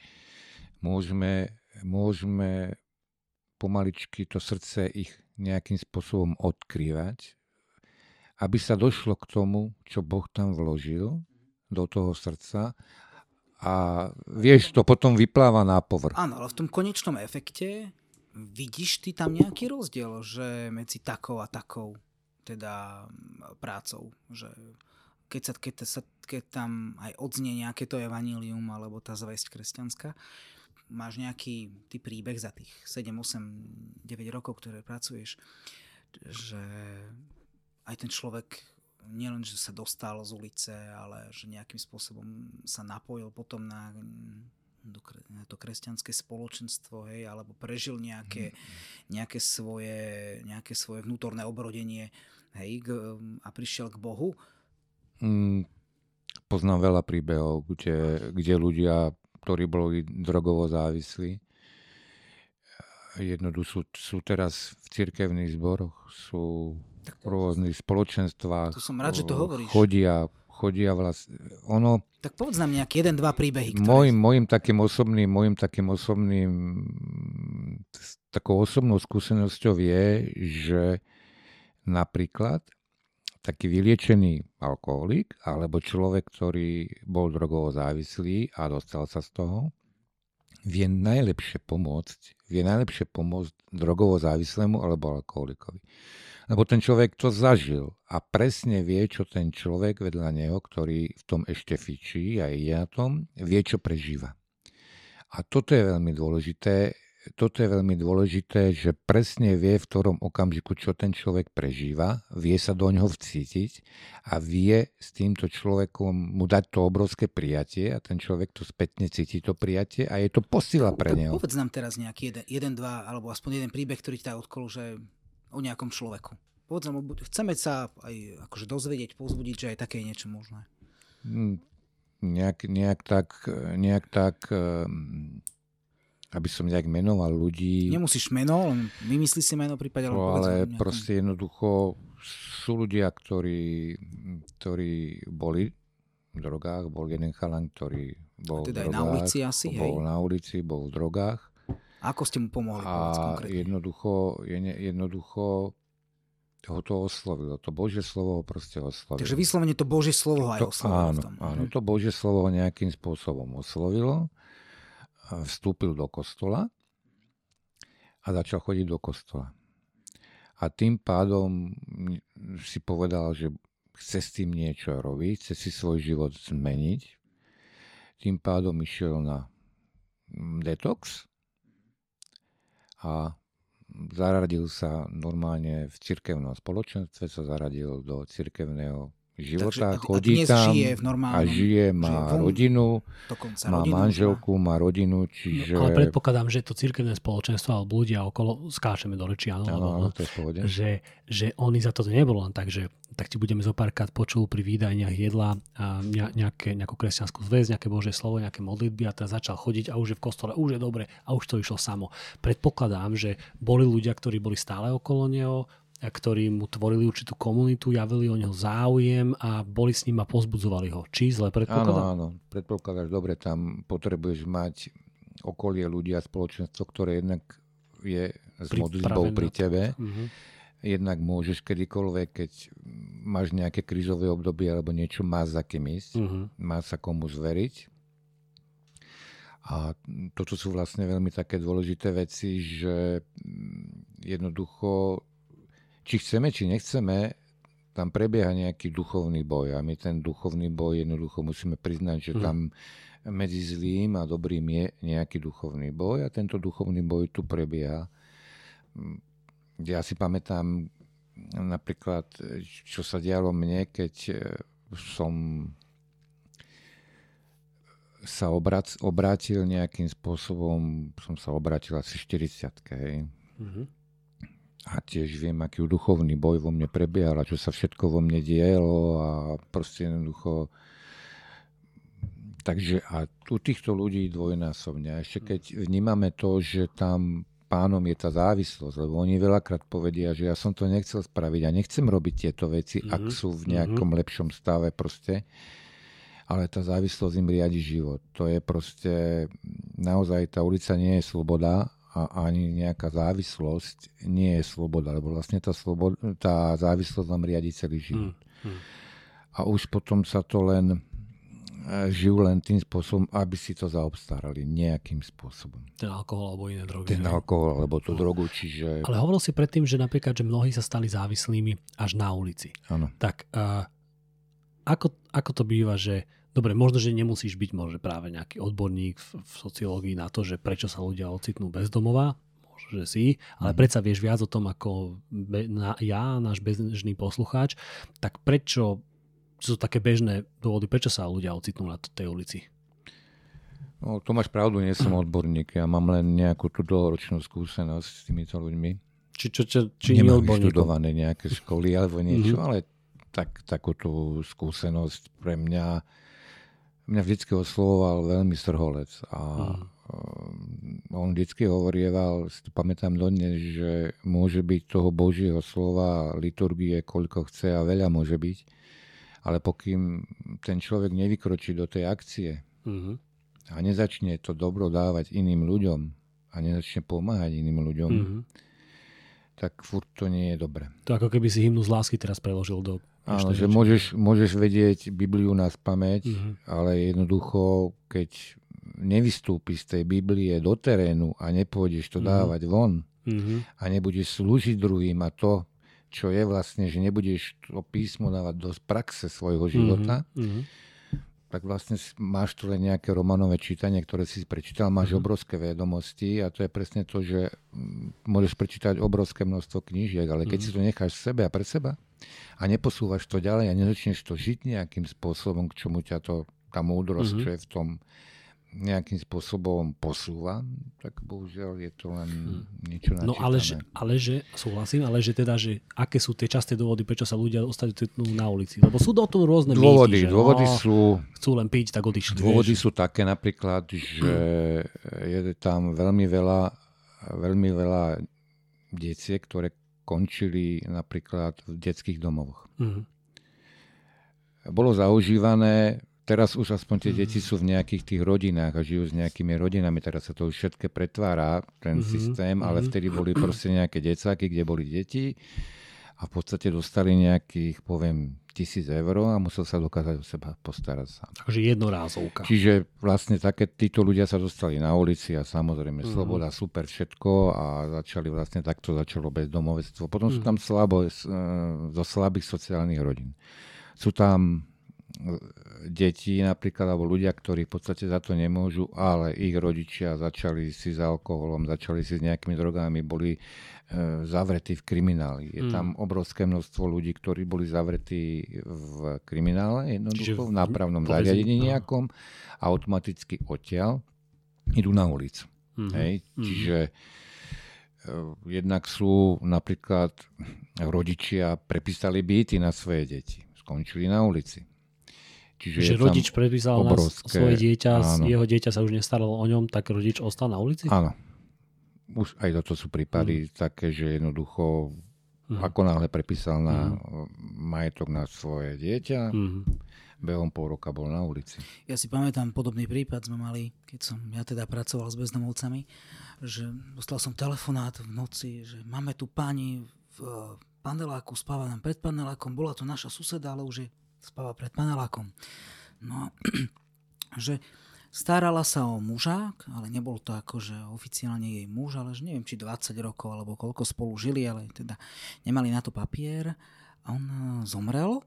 môžeme, môžeme pomaličky to srdce ich nejakým spôsobom odkrývať, aby sa došlo k tomu, čo Boh tam vložil do toho srdca a vieš, to potom vypláva na povrch. Áno, ale v tom konečnom efekte Vidíš ty tam nejaký rozdiel, že medzi takou a takou teda prácou, že keď, sa, keď, sa, keď tam aj odznie nejaké to evanílium alebo tá zväzť kresťanská, máš nejaký ty príbeh za tých 7, 8, 9 rokov, ktoré pracuješ, že aj ten človek nielen, že sa dostal z ulice, ale že nejakým spôsobom sa napojil potom na to kresťanské spoločenstvo, hej, alebo prežil nejaké, nejaké, svoje, nejaké svoje vnútorné obrodenie hej, k, a prišiel k Bohu? Mm, poznám veľa príbehov, kde, kde ľudia, ktorí boli drogovo závislí, jednoducho sú, sú teraz v cirkevných zboroch, sú v rôznych spoločenstvách. To som rád, že to hovoríš. Chodia, chodia vlastne. Ono, tak povedz nám nejaký jeden, dva príbehy. Ktoré... Mojim, mojim takým osobným, mojim takým osobným, takou osobnou skúsenosťou je, že napríklad taký vyliečený alkoholik alebo človek, ktorý bol drogovo závislý a dostal sa z toho, vie najlepšie pomôcť, vie najlepšie pomôcť drogovo závislému alebo alkoholikovi. Lebo ten človek to zažil a presne vie, čo ten človek vedľa neho, ktorý v tom ešte fičí a je na tom, vie, čo prežíva. A toto je veľmi dôležité, toto je veľmi dôležité, že presne vie, v ktorom okamžiku, čo ten človek prežíva, vie sa do ňoho vcítiť a vie s týmto človekom mu dať to obrovské prijatie a ten človek to spätne cíti to prijatie a je to posila pre neho. Povedz nám teraz nejaký jeden, jeden, dva, alebo aspoň jeden príbeh, ktorý ťa odkolu, že o nejakom človeku. Povedzme, chceme sa aj akože dozvedieť, pozbudiť, že aj také je niečo možné. Hmm, nejak, nejak tak, nejak tak um, aby som nejak menoval ľudí. Nemusíš meno, len vymyslí si meno prípade. Ale nejakom... proste jednoducho sú ľudia, ktorí, ktorí boli v drogách. Bol jeden chalan, ktorý bol A teda v drogách. na ulici asi, Bol hej? na ulici, bol v drogách. Ako ste mu pomohli? A jednoducho, jednoducho ho to oslovilo. To Božie slovo ho proste oslovilo. Takže vyslovene to Božie slovo aj oslovilo. Áno, áno, to Božie slovo ho nejakým spôsobom oslovilo. Vstúpil do kostola a začal chodiť do kostola. A tým pádom si povedal, že chce s tým niečo robiť, chce si svoj život zmeniť. Tým pádom išiel na detox, a zaradil sa normálne v cirkevnom spoločenstve, sa zaradil do cirkevného života, Takže, chodí a tam žije v a žije, má žije rodinu, má rodinu, manželku, má rodinu, čiže... No, ale predpokladám, že to cirkevné spoločenstvo alebo ľudia okolo, skáčeme do reči, áno, áno, áno to je že, že oni za to nebolo len tak, že tak ti budeme zo párkrát počul pri výdajniach jedla a nejaké, nejakú kresťanskú zväz, nejaké Božie slovo, nejaké modlitby a teraz začal chodiť a už je v kostole, už je dobre a už to išlo samo. Predpokladám, že boli ľudia, ktorí boli stále okolo neho, ktorí mu tvorili určitú komunitu, javili o neho záujem a boli s ním a pozbudzovali ho. Či zle predpokladám? Áno, áno, predpokladáš, dobre, tam potrebuješ mať okolie ľudia, spoločenstvo, ktoré jednak je s modlitbou pri tebe. Uh-huh. Jednak môžeš kedykoľvek, keď máš nejaké krízové obdobie alebo niečo, má za kým ísť, uh-huh. má sa komu zveriť. A toto sú vlastne veľmi také dôležité veci, že jednoducho či chceme, či nechceme, tam prebieha nejaký duchovný boj a my ten duchovný boj jednoducho musíme priznať, že mhm. tam medzi zlým a dobrým je nejaký duchovný boj a tento duchovný boj tu prebieha. Ja si pamätám napríklad, čo sa dialo mne, keď e, som sa obrac, obrátil nejakým spôsobom, som sa obrátil asi 40 mm-hmm a tiež viem, aký duchovný boj vo mne prebiehal a čo sa všetko vo mne dielo a proste jednoducho takže a u týchto ľudí dvojnásobne. A ešte keď vnímame to, že tam pánom je tá závislosť, lebo oni veľakrát povedia, že ja som to nechcel spraviť a nechcem robiť tieto veci, mm-hmm. ak sú v nejakom mm-hmm. lepšom stave proste, ale tá závislosť im riadi život. To je proste, naozaj tá ulica nie je sloboda a ani nejaká závislosť nie je sloboda, lebo vlastne tá, sloboda, tá závislosť vám riadi celý život. Hmm. Hmm. A už potom sa to len e, žijú len tým spôsobom, aby si to zaobstarali nejakým spôsobom. Ten alkohol alebo iné drogy. Ten alkohol alebo tú drogu, čiže... Ale hovoril si predtým, že napríklad, že mnohí sa stali závislými až na ulici. Áno. Tak uh, ako, ako to býva, že Dobre, možno, že nemusíš byť možno práve nejaký odborník v, v sociológii na to, že prečo sa ľudia ocitnú bezdomová, možno, že si, ale mm. predsa vieš viac o tom ako be, na, ja, náš bežný poslucháč, tak prečo sú také bežné dôvody, prečo sa ľudia ocitnú na tej ulici? No, to máš pravdu, nie som odborník. Ja mám len nejakú tú dlhoročnú skúsenosť s týmito ľuďmi. Či, čo, čo, či Nemám študované nejaké školy alebo niečo, mm-hmm. ale tak, takú tú skúsenosť pre mňa mňa vždycky oslovoval veľmi strholec a mm. on vždycky hovorieval, si to pamätám dodnes, že môže byť toho Božieho slova, liturgie, koľko chce a veľa môže byť, ale pokým ten človek nevykročí do tej akcie mm. a nezačne to dobro dávať iným ľuďom a nezačne pomáhať iným ľuďom, mm. tak furt to nie je dobre. To ako keby si hymnu z lásky teraz preložil do Áno, že môžeš, môžeš vedieť Bibliu na spameť, mm-hmm. ale jednoducho, keď nevystúpi z tej Biblie do terénu a nepôjdeš to mm-hmm. dávať von mm-hmm. a nebudeš slúžiť druhým a to, čo je vlastne, že nebudeš to písmo dávať do praxe svojho života, mm-hmm tak vlastne máš tu len nejaké romanové čítanie, ktoré si prečítal, máš mm-hmm. obrovské vedomosti a to je presne to, že mm, môžeš prečítať obrovské množstvo knížiek, ale keď mm-hmm. si to necháš v sebe a pre seba a neposúvaš to ďalej a nezačneš to žiť nejakým spôsobom, k čomu ťa to, tá múdrosť, mm-hmm. čo je v tom, nejakým spôsobom posúva, tak bohužiaľ je to len hm. niečo načítané. No ale že, ale že, súhlasím, ale že teda, že aké sú tie časté dôvody, prečo sa ľudia ostatnú na ulici? Lebo sú do toho rôzne dôvody, mýty, že dôvody no, sú, chcú len piť, tak odišli. Dôvody vieš. sú také napríklad, že je tam veľmi veľa, veľmi veľa detiek, ktoré končili napríklad v detských domovoch. Mm-hmm. Bolo zaužívané teraz už aspoň tie mm-hmm. deti sú v nejakých tých rodinách a žijú s nejakými rodinami, teraz sa to už všetké pretvára, ten mm-hmm. systém, ale mm-hmm. vtedy boli proste nejaké decáky, kde boli deti a v podstate dostali nejakých, poviem, tisíc eur a musel sa dokázať o seba postarať sám. Takže jednorázovka. Čiže vlastne také, títo ľudia sa dostali na ulici a samozrejme mm-hmm. sloboda, super všetko a začali vlastne takto začalo bezdomovectvo. Potom mm-hmm. sú tam slabo, zo slabých sociálnych rodín. Sú tam deti napríklad, alebo ľudia, ktorí v podstate za to nemôžu, ale ich rodičia začali si s alkoholom, začali si s nejakými drogami, boli e, zavretí v krimináli. Je mm. tam obrovské množstvo ľudí, ktorí boli zavretí v kriminále, jednoducho v nápravnom zariadení no. nejakom a automaticky odtiaľ idú na ulicu. Mm. Hej? Mm. Čiže e, jednak sú napríklad rodičia prepísali byty na svoje deti. Skončili na ulici Čiže že rodič prepísal na svoje dieťa, áno. jeho dieťa sa už nestaralo o ňom, tak rodič ostal na ulici? Áno. Už aj toto sú prípady mm. také, že jednoducho mm. ako náhle prepísal na mm. majetok na svoje dieťa, mm. behom pol roka bol na ulici. Ja si pamätám, podobný prípad sme mali, keď som ja teda pracoval s bezdomovcami, že dostal som telefonát v noci, že máme tu pani v paneláku, spáva nám pred panelákom, bola to naša suseda, ale už je spáva pred panelákom. No, [clears throat] že starala sa o muža, ale nebol to akože oficiálne jej muž, ale že neviem, či 20 rokov alebo koľko spolu žili, ale teda nemali na to papier. A on eh, zomrel,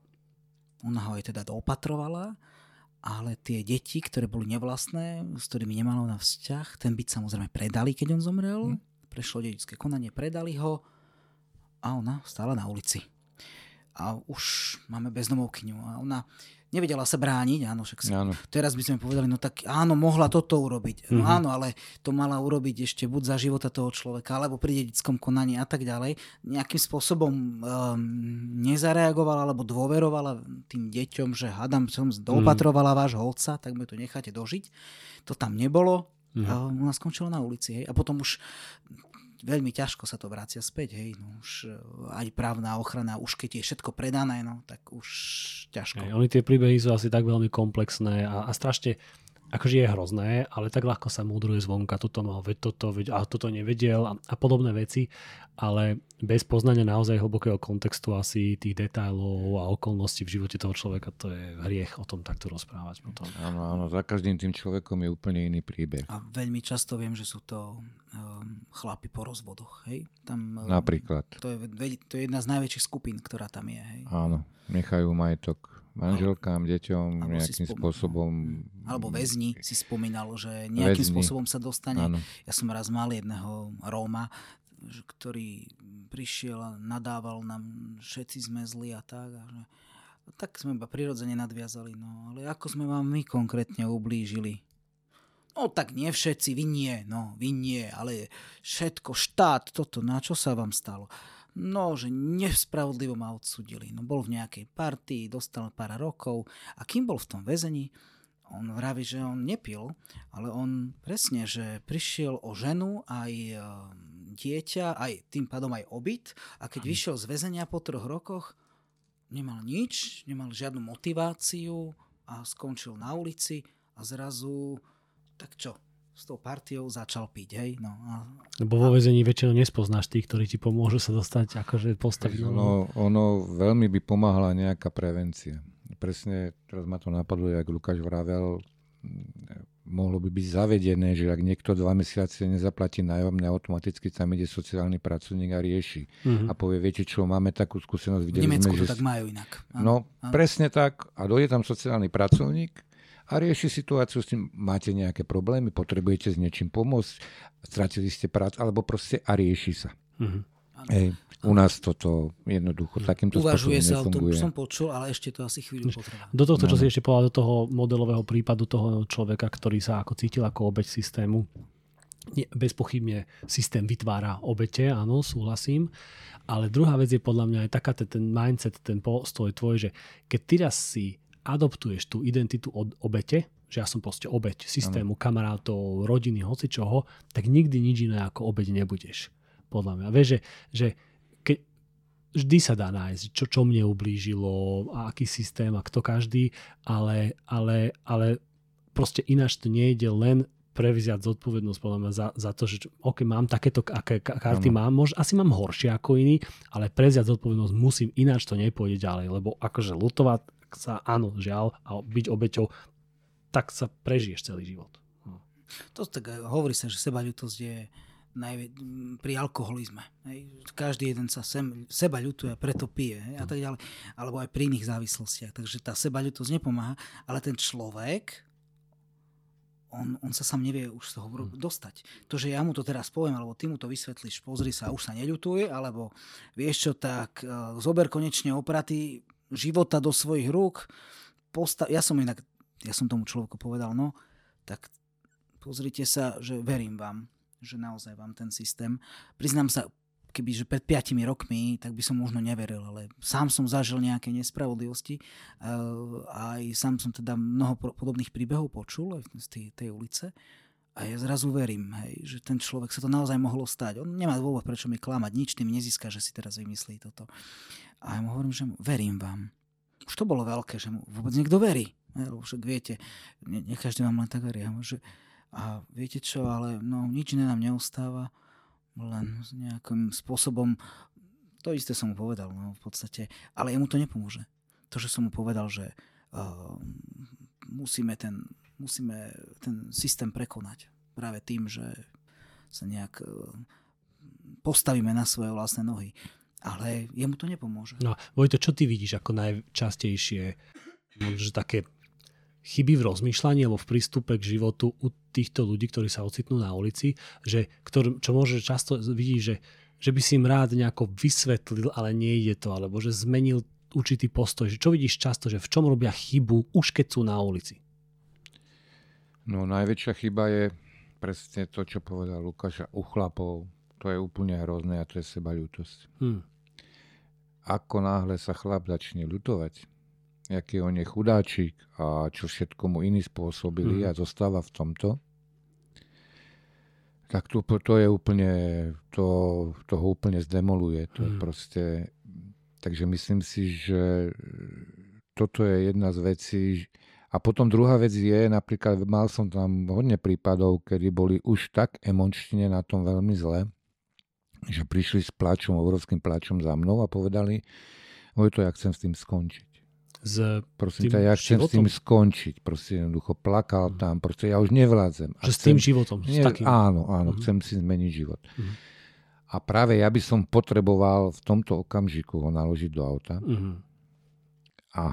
ona ho aj teda doopatrovala, ale tie deti, ktoré boli nevlastné, s ktorými nemalo na vzťah, ten byt samozrejme predali, keď on zomrel. Hmm. Prešlo dedické konanie, predali ho a ona stála na ulici a už máme bezdomovkyňu a ona nevedela sa brániť, áno, však si, áno. teraz by sme povedali, no tak áno, mohla toto urobiť. No mm-hmm. áno, ale to mala urobiť ešte buď za života toho človeka, alebo pri dedickom konaní a tak ďalej. Nejakým spôsobom um, nezareagovala, alebo dôverovala tým deťom, že hadam som doopatrovala mm-hmm. vášho otca, tak mi to necháte dožiť. To tam nebolo. Mm-hmm. A ona skončila na ulici. Hej. A potom už veľmi ťažko sa to vracia späť, hej, no už e, aj právna ochrana, už keď je všetko predané, no tak už ťažko. Hej, oni tie príbehy sú asi tak veľmi komplexné a, a strašne akože je hrozné, ale tak ľahko sa múdruje zvonka, toto mal, veď toto, veď, a toto nevedel a, a podobné veci, ale bez poznania naozaj hlbokého kontextu asi tých detailov a okolností v živote toho človeka, to je hriech o tom takto rozprávať potom. Áno, áno, za každým tým človekom je úplne iný príbeh. A veľmi často viem, že sú to um, chlapi po rozvodoch, hej? Tam, um, Napríklad. To je, to je jedna z najväčších skupín, ktorá tam je, hej? Áno, nechajú majetok manželkám, deťom alebo nejakým spomínal, spôsobom... Alebo väzni si spomínal, že nejakým väzni. spôsobom sa dostane. Áno. Ja som raz mal jedného Róma, ktorý prišiel a nadával nám, všetci sme zli a tak. A že, tak sme iba prirodzene nadviazali. No, ale ako sme vám my konkrétne ublížili? No tak nie všetci, vy nie, no vy nie, ale všetko, štát, toto, na čo sa vám stalo? No, že nespravodlivo ma odsudili. No bol v nejakej partii, dostal pár rokov. A kým bol v tom väzení, on vraví, že on nepil, ale on presne, že prišiel o ženu aj e, dieťa, aj tým pádom aj obyt. A keď vyšiel z väzenia po troch rokoch, nemal nič, nemal žiadnu motiváciu a skončil na ulici a zrazu tak čo, s tou partiou začal piť, hej. No, a, Lebo vo väzení väčšinou nespoznáš tých, ktorí ti pomôžu sa dostať, akože postaviť. Ono, ono veľmi by pomáhala nejaká prevencia. Presne, teraz ma to napadlo, jak Lukáš vravel, mohlo by byť zavedené, že ak niekto dva mesiace nezaplatí nájomné, automaticky tam ide sociálny pracovník a rieši. Mm-hmm. A povie, viete čo, máme takú skúsenosť. Videli v Nemecku sme, to že... tak majú inak. Áno, no, áno. presne tak. A dojde tam sociálny pracovník a rieši situáciu s tým, máte nejaké problémy, potrebujete s niečím pomôcť, stratili ste prácu, alebo proste a rieši sa. Mm-hmm. Hej, u nás toto jednoducho takýmto Uvažuje sa o tom, som počul, ale ešte to asi chvíľu potreba. Do tohto, čo no. si ešte povedal, do toho modelového prípadu toho človeka, ktorý sa ako cítil ako obeď systému, bezpochybne systém vytvára obete, áno, súhlasím. Ale druhá vec je podľa mňa aj taká ten mindset, ten postoj tvoj, že keď ty raz si adoptuješ tú identitu od obete, že ja som proste obeť systému, ano. kamarátov, rodiny, hoci čoho, tak nikdy nič iné ako obeť nebudeš. Podľa mňa. Vieš, že, že keď, vždy sa dá nájsť, čo, čo mne ublížilo, a aký systém a kto každý, ale, ale, ale proste ináč to nejde len prevziať zodpovednosť podľa mňa za, za to, že OK, mám takéto, aké karty ano. mám, možno asi mám horšie ako iní, ale prevziať zodpovednosť musím, ináč to nepôjde ďalej, lebo akože lutovať sa, áno, žiaľ, a byť obeťou, tak sa prežiješ celý život. Hm. To tak hovorí sa, že sebaľutosť je najvie, pri alkoholizme. Hej. Každý jeden sa sem, seba ľutuje, preto pije hej, a tak ďalej. Alebo aj pri iných závislostiach. Takže tá sebaľutosť nepomáha, ale ten človek, on, on sa sám nevie už z toho hm. dostať. To, že ja mu to teraz poviem, alebo ty mu to vysvetlíš, pozri sa, už sa neľutuje, alebo vieš čo, tak uh, zober konečne opraty, života do svojich rúk. Postav... Ja som inak, ja som tomu človeku povedal, no, tak pozrite sa, že verím vám, že naozaj vám ten systém. Priznám sa, keby že pred 5 rokmi, tak by som možno neveril, ale sám som zažil nejaké nespravodlivosti a aj sám som teda mnoho podobných príbehov počul aj z tej, tej ulice a ja zrazu verím, hej, že ten človek sa to naozaj mohlo stať. On nemá dôvod, prečo mi klamať, nič tým nezíska, že si teraz vymyslí toto. A ja mu hovorím, že verím vám. Už to bolo veľké, že mu vôbec niekto verí. Lebo však viete, ne, ne každý vám len tak verí. Že, a viete čo, ale no, nič iné nám neostáva, len nejakým spôsobom, to isté som mu povedal no, v podstate, ale jemu to nepomôže. To, že som mu povedal, že uh, musíme, ten, musíme ten systém prekonať práve tým, že sa nejak uh, postavíme na svoje vlastné nohy ale jemu to nepomôže. No, Vojto, čo ty vidíš ako najčastejšie možno, také chyby v rozmýšľaní alebo v prístupe k životu u týchto ľudí, ktorí sa ocitnú na ulici, že, ktor, čo môže často vidieť, že, že by si im rád nejako vysvetlil, ale nejde to, alebo že zmenil určitý postoj. Že čo vidíš často, že v čom robia chybu už keď sú na ulici? No najväčšia chyba je presne to, čo povedal Lukáš, u chlapov. To je úplne hrozné a to je seba ľútosť. Hmm ako náhle sa chlap začne ľutovať, aký on je chudáčik a čo všetko mu iní spôsobili mm. a zostáva v tomto, tak to, to je úplne, to, to ho úplne zdemoluje. To mm. proste, takže myslím si, že toto je jedna z vecí. A potom druhá vec je, napríklad mal som tam hodne prípadov, kedy boli už tak emočne na tom veľmi zle, že prišli s pláčom, obrovským pláčom za mnou a povedali, to ja chcem s tým skončiť. S Prosím ťa, ja chcem životom? s tým skončiť. Proste jednoducho plakal mm. tam, proste ja už nevládzem. Že chcem, s tým životom? Nie, s takým. Áno, áno, mm. chcem si zmeniť život. Mm. A práve ja by som potreboval v tomto okamžiku ho naložiť do auta. Mm. A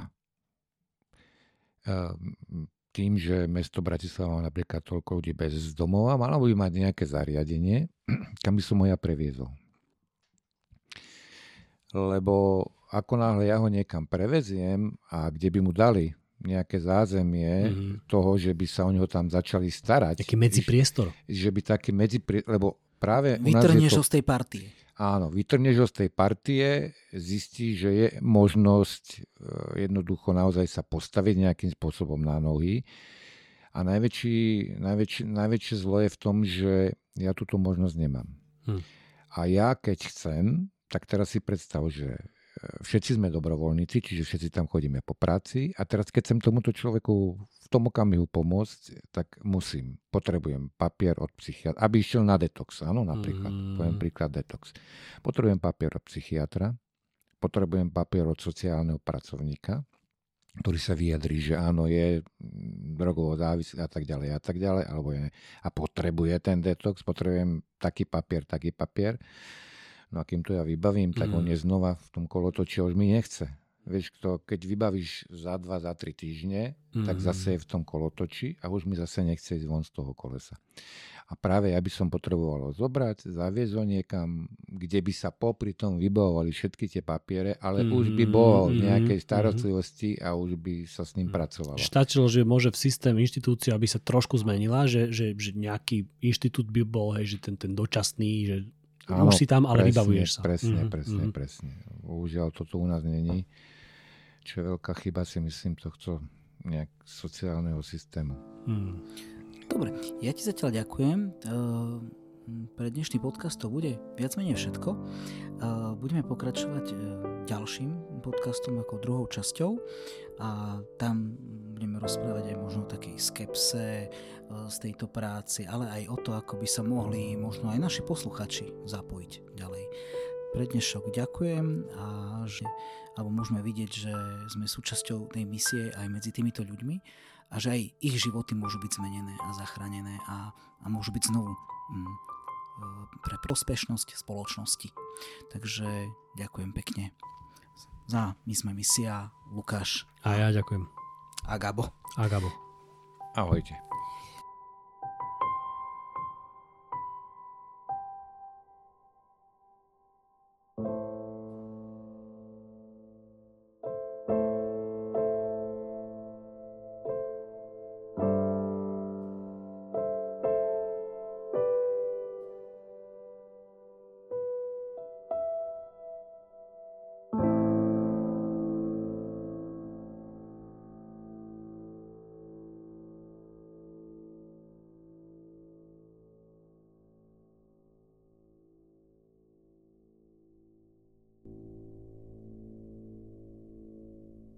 ehm, tým, že mesto Bratislava má napríklad toľko ľudí bez domova, malo by mať nejaké zariadenie, [clears throat] kam by som ho ja previezol. Lebo ako náhle ja ho niekam preveziem a kde by mu dali nejaké zázemie mm-hmm. toho, že by sa o neho tam začali starať. Taký medzipriestor. Že by taký medzipriestor, lebo práve Vytrhneš to, ho z tej partie. Áno, vytrhneš ho z tej partie, zistí, že je možnosť e, jednoducho naozaj sa postaviť nejakým spôsobom na nohy. A najväčší, najväčší, najväčšie zlo je v tom, že ja túto možnosť nemám. Hm. A ja keď chcem, tak teraz si predstav, že všetci sme dobrovoľníci, čiže všetci tam chodíme po práci a teraz keď chcem tomuto človeku v tom okamihu pomôcť, tak musím, potrebujem papier od psychiatra, aby išiel na detox, áno, napríklad, mm. poviem príklad detox. Potrebujem papier od psychiatra, potrebujem papier od sociálneho pracovníka, ktorý sa vyjadrí, že áno, je drogovo závislý a tak ďalej a tak ďalej, alebo je, a potrebuje ten detox, potrebujem taký papier, taký papier. No a kým to ja vybavím, tak mm. on je znova v tom kolotoči už mi nechce. Vieš, kto, keď vybavíš za dva, za tri týždne, mm. tak zase je v tom kolotoči a už mi zase nechce ísť von z toho kolesa. A práve ja by som potreboval zobrať, zaviesť ho niekam, kde by sa popri tom vybavovali všetky tie papiere, ale mm, už by bol v nejakej mm, starostlivosti a už by sa s ním pracovalo. Štačilo, že môže v systém inštitúcia, aby sa trošku zmenila, že, že, že nejaký inštitút by bol, hej, že ten, ten dočasný, že Áno, už si tam, ale presne, vybavuješ sa. Presne, mm-hmm. presne, mm-hmm. presne. Bohužiaľ toto u nás není, čo je veľká chyba si myslím tohto nejak sociálneho systému. Mm. Dobre, ja ti zatiaľ ďakujem. Uh, pre dnešný podcast to bude viac menej všetko. Budeme pokračovať uh, ďalším podcastom ako druhou časťou a tam budeme rozprávať aj možno o takej skepse, z tejto práce, ale aj o to, ako by sa mohli možno aj naši posluchači zapojiť ďalej. Pre dnešok ďakujem a že alebo môžeme vidieť, že sme súčasťou tej misie aj medzi týmito ľuďmi a že aj ich životy môžu byť zmenené a zachránené a, a môžu byť znovu mm, pre prospešnosť spoločnosti. Takže ďakujem pekne. Za my sme misia Lukáš. A ja ďakujem. A Gabo. A Gabo. Ahojte.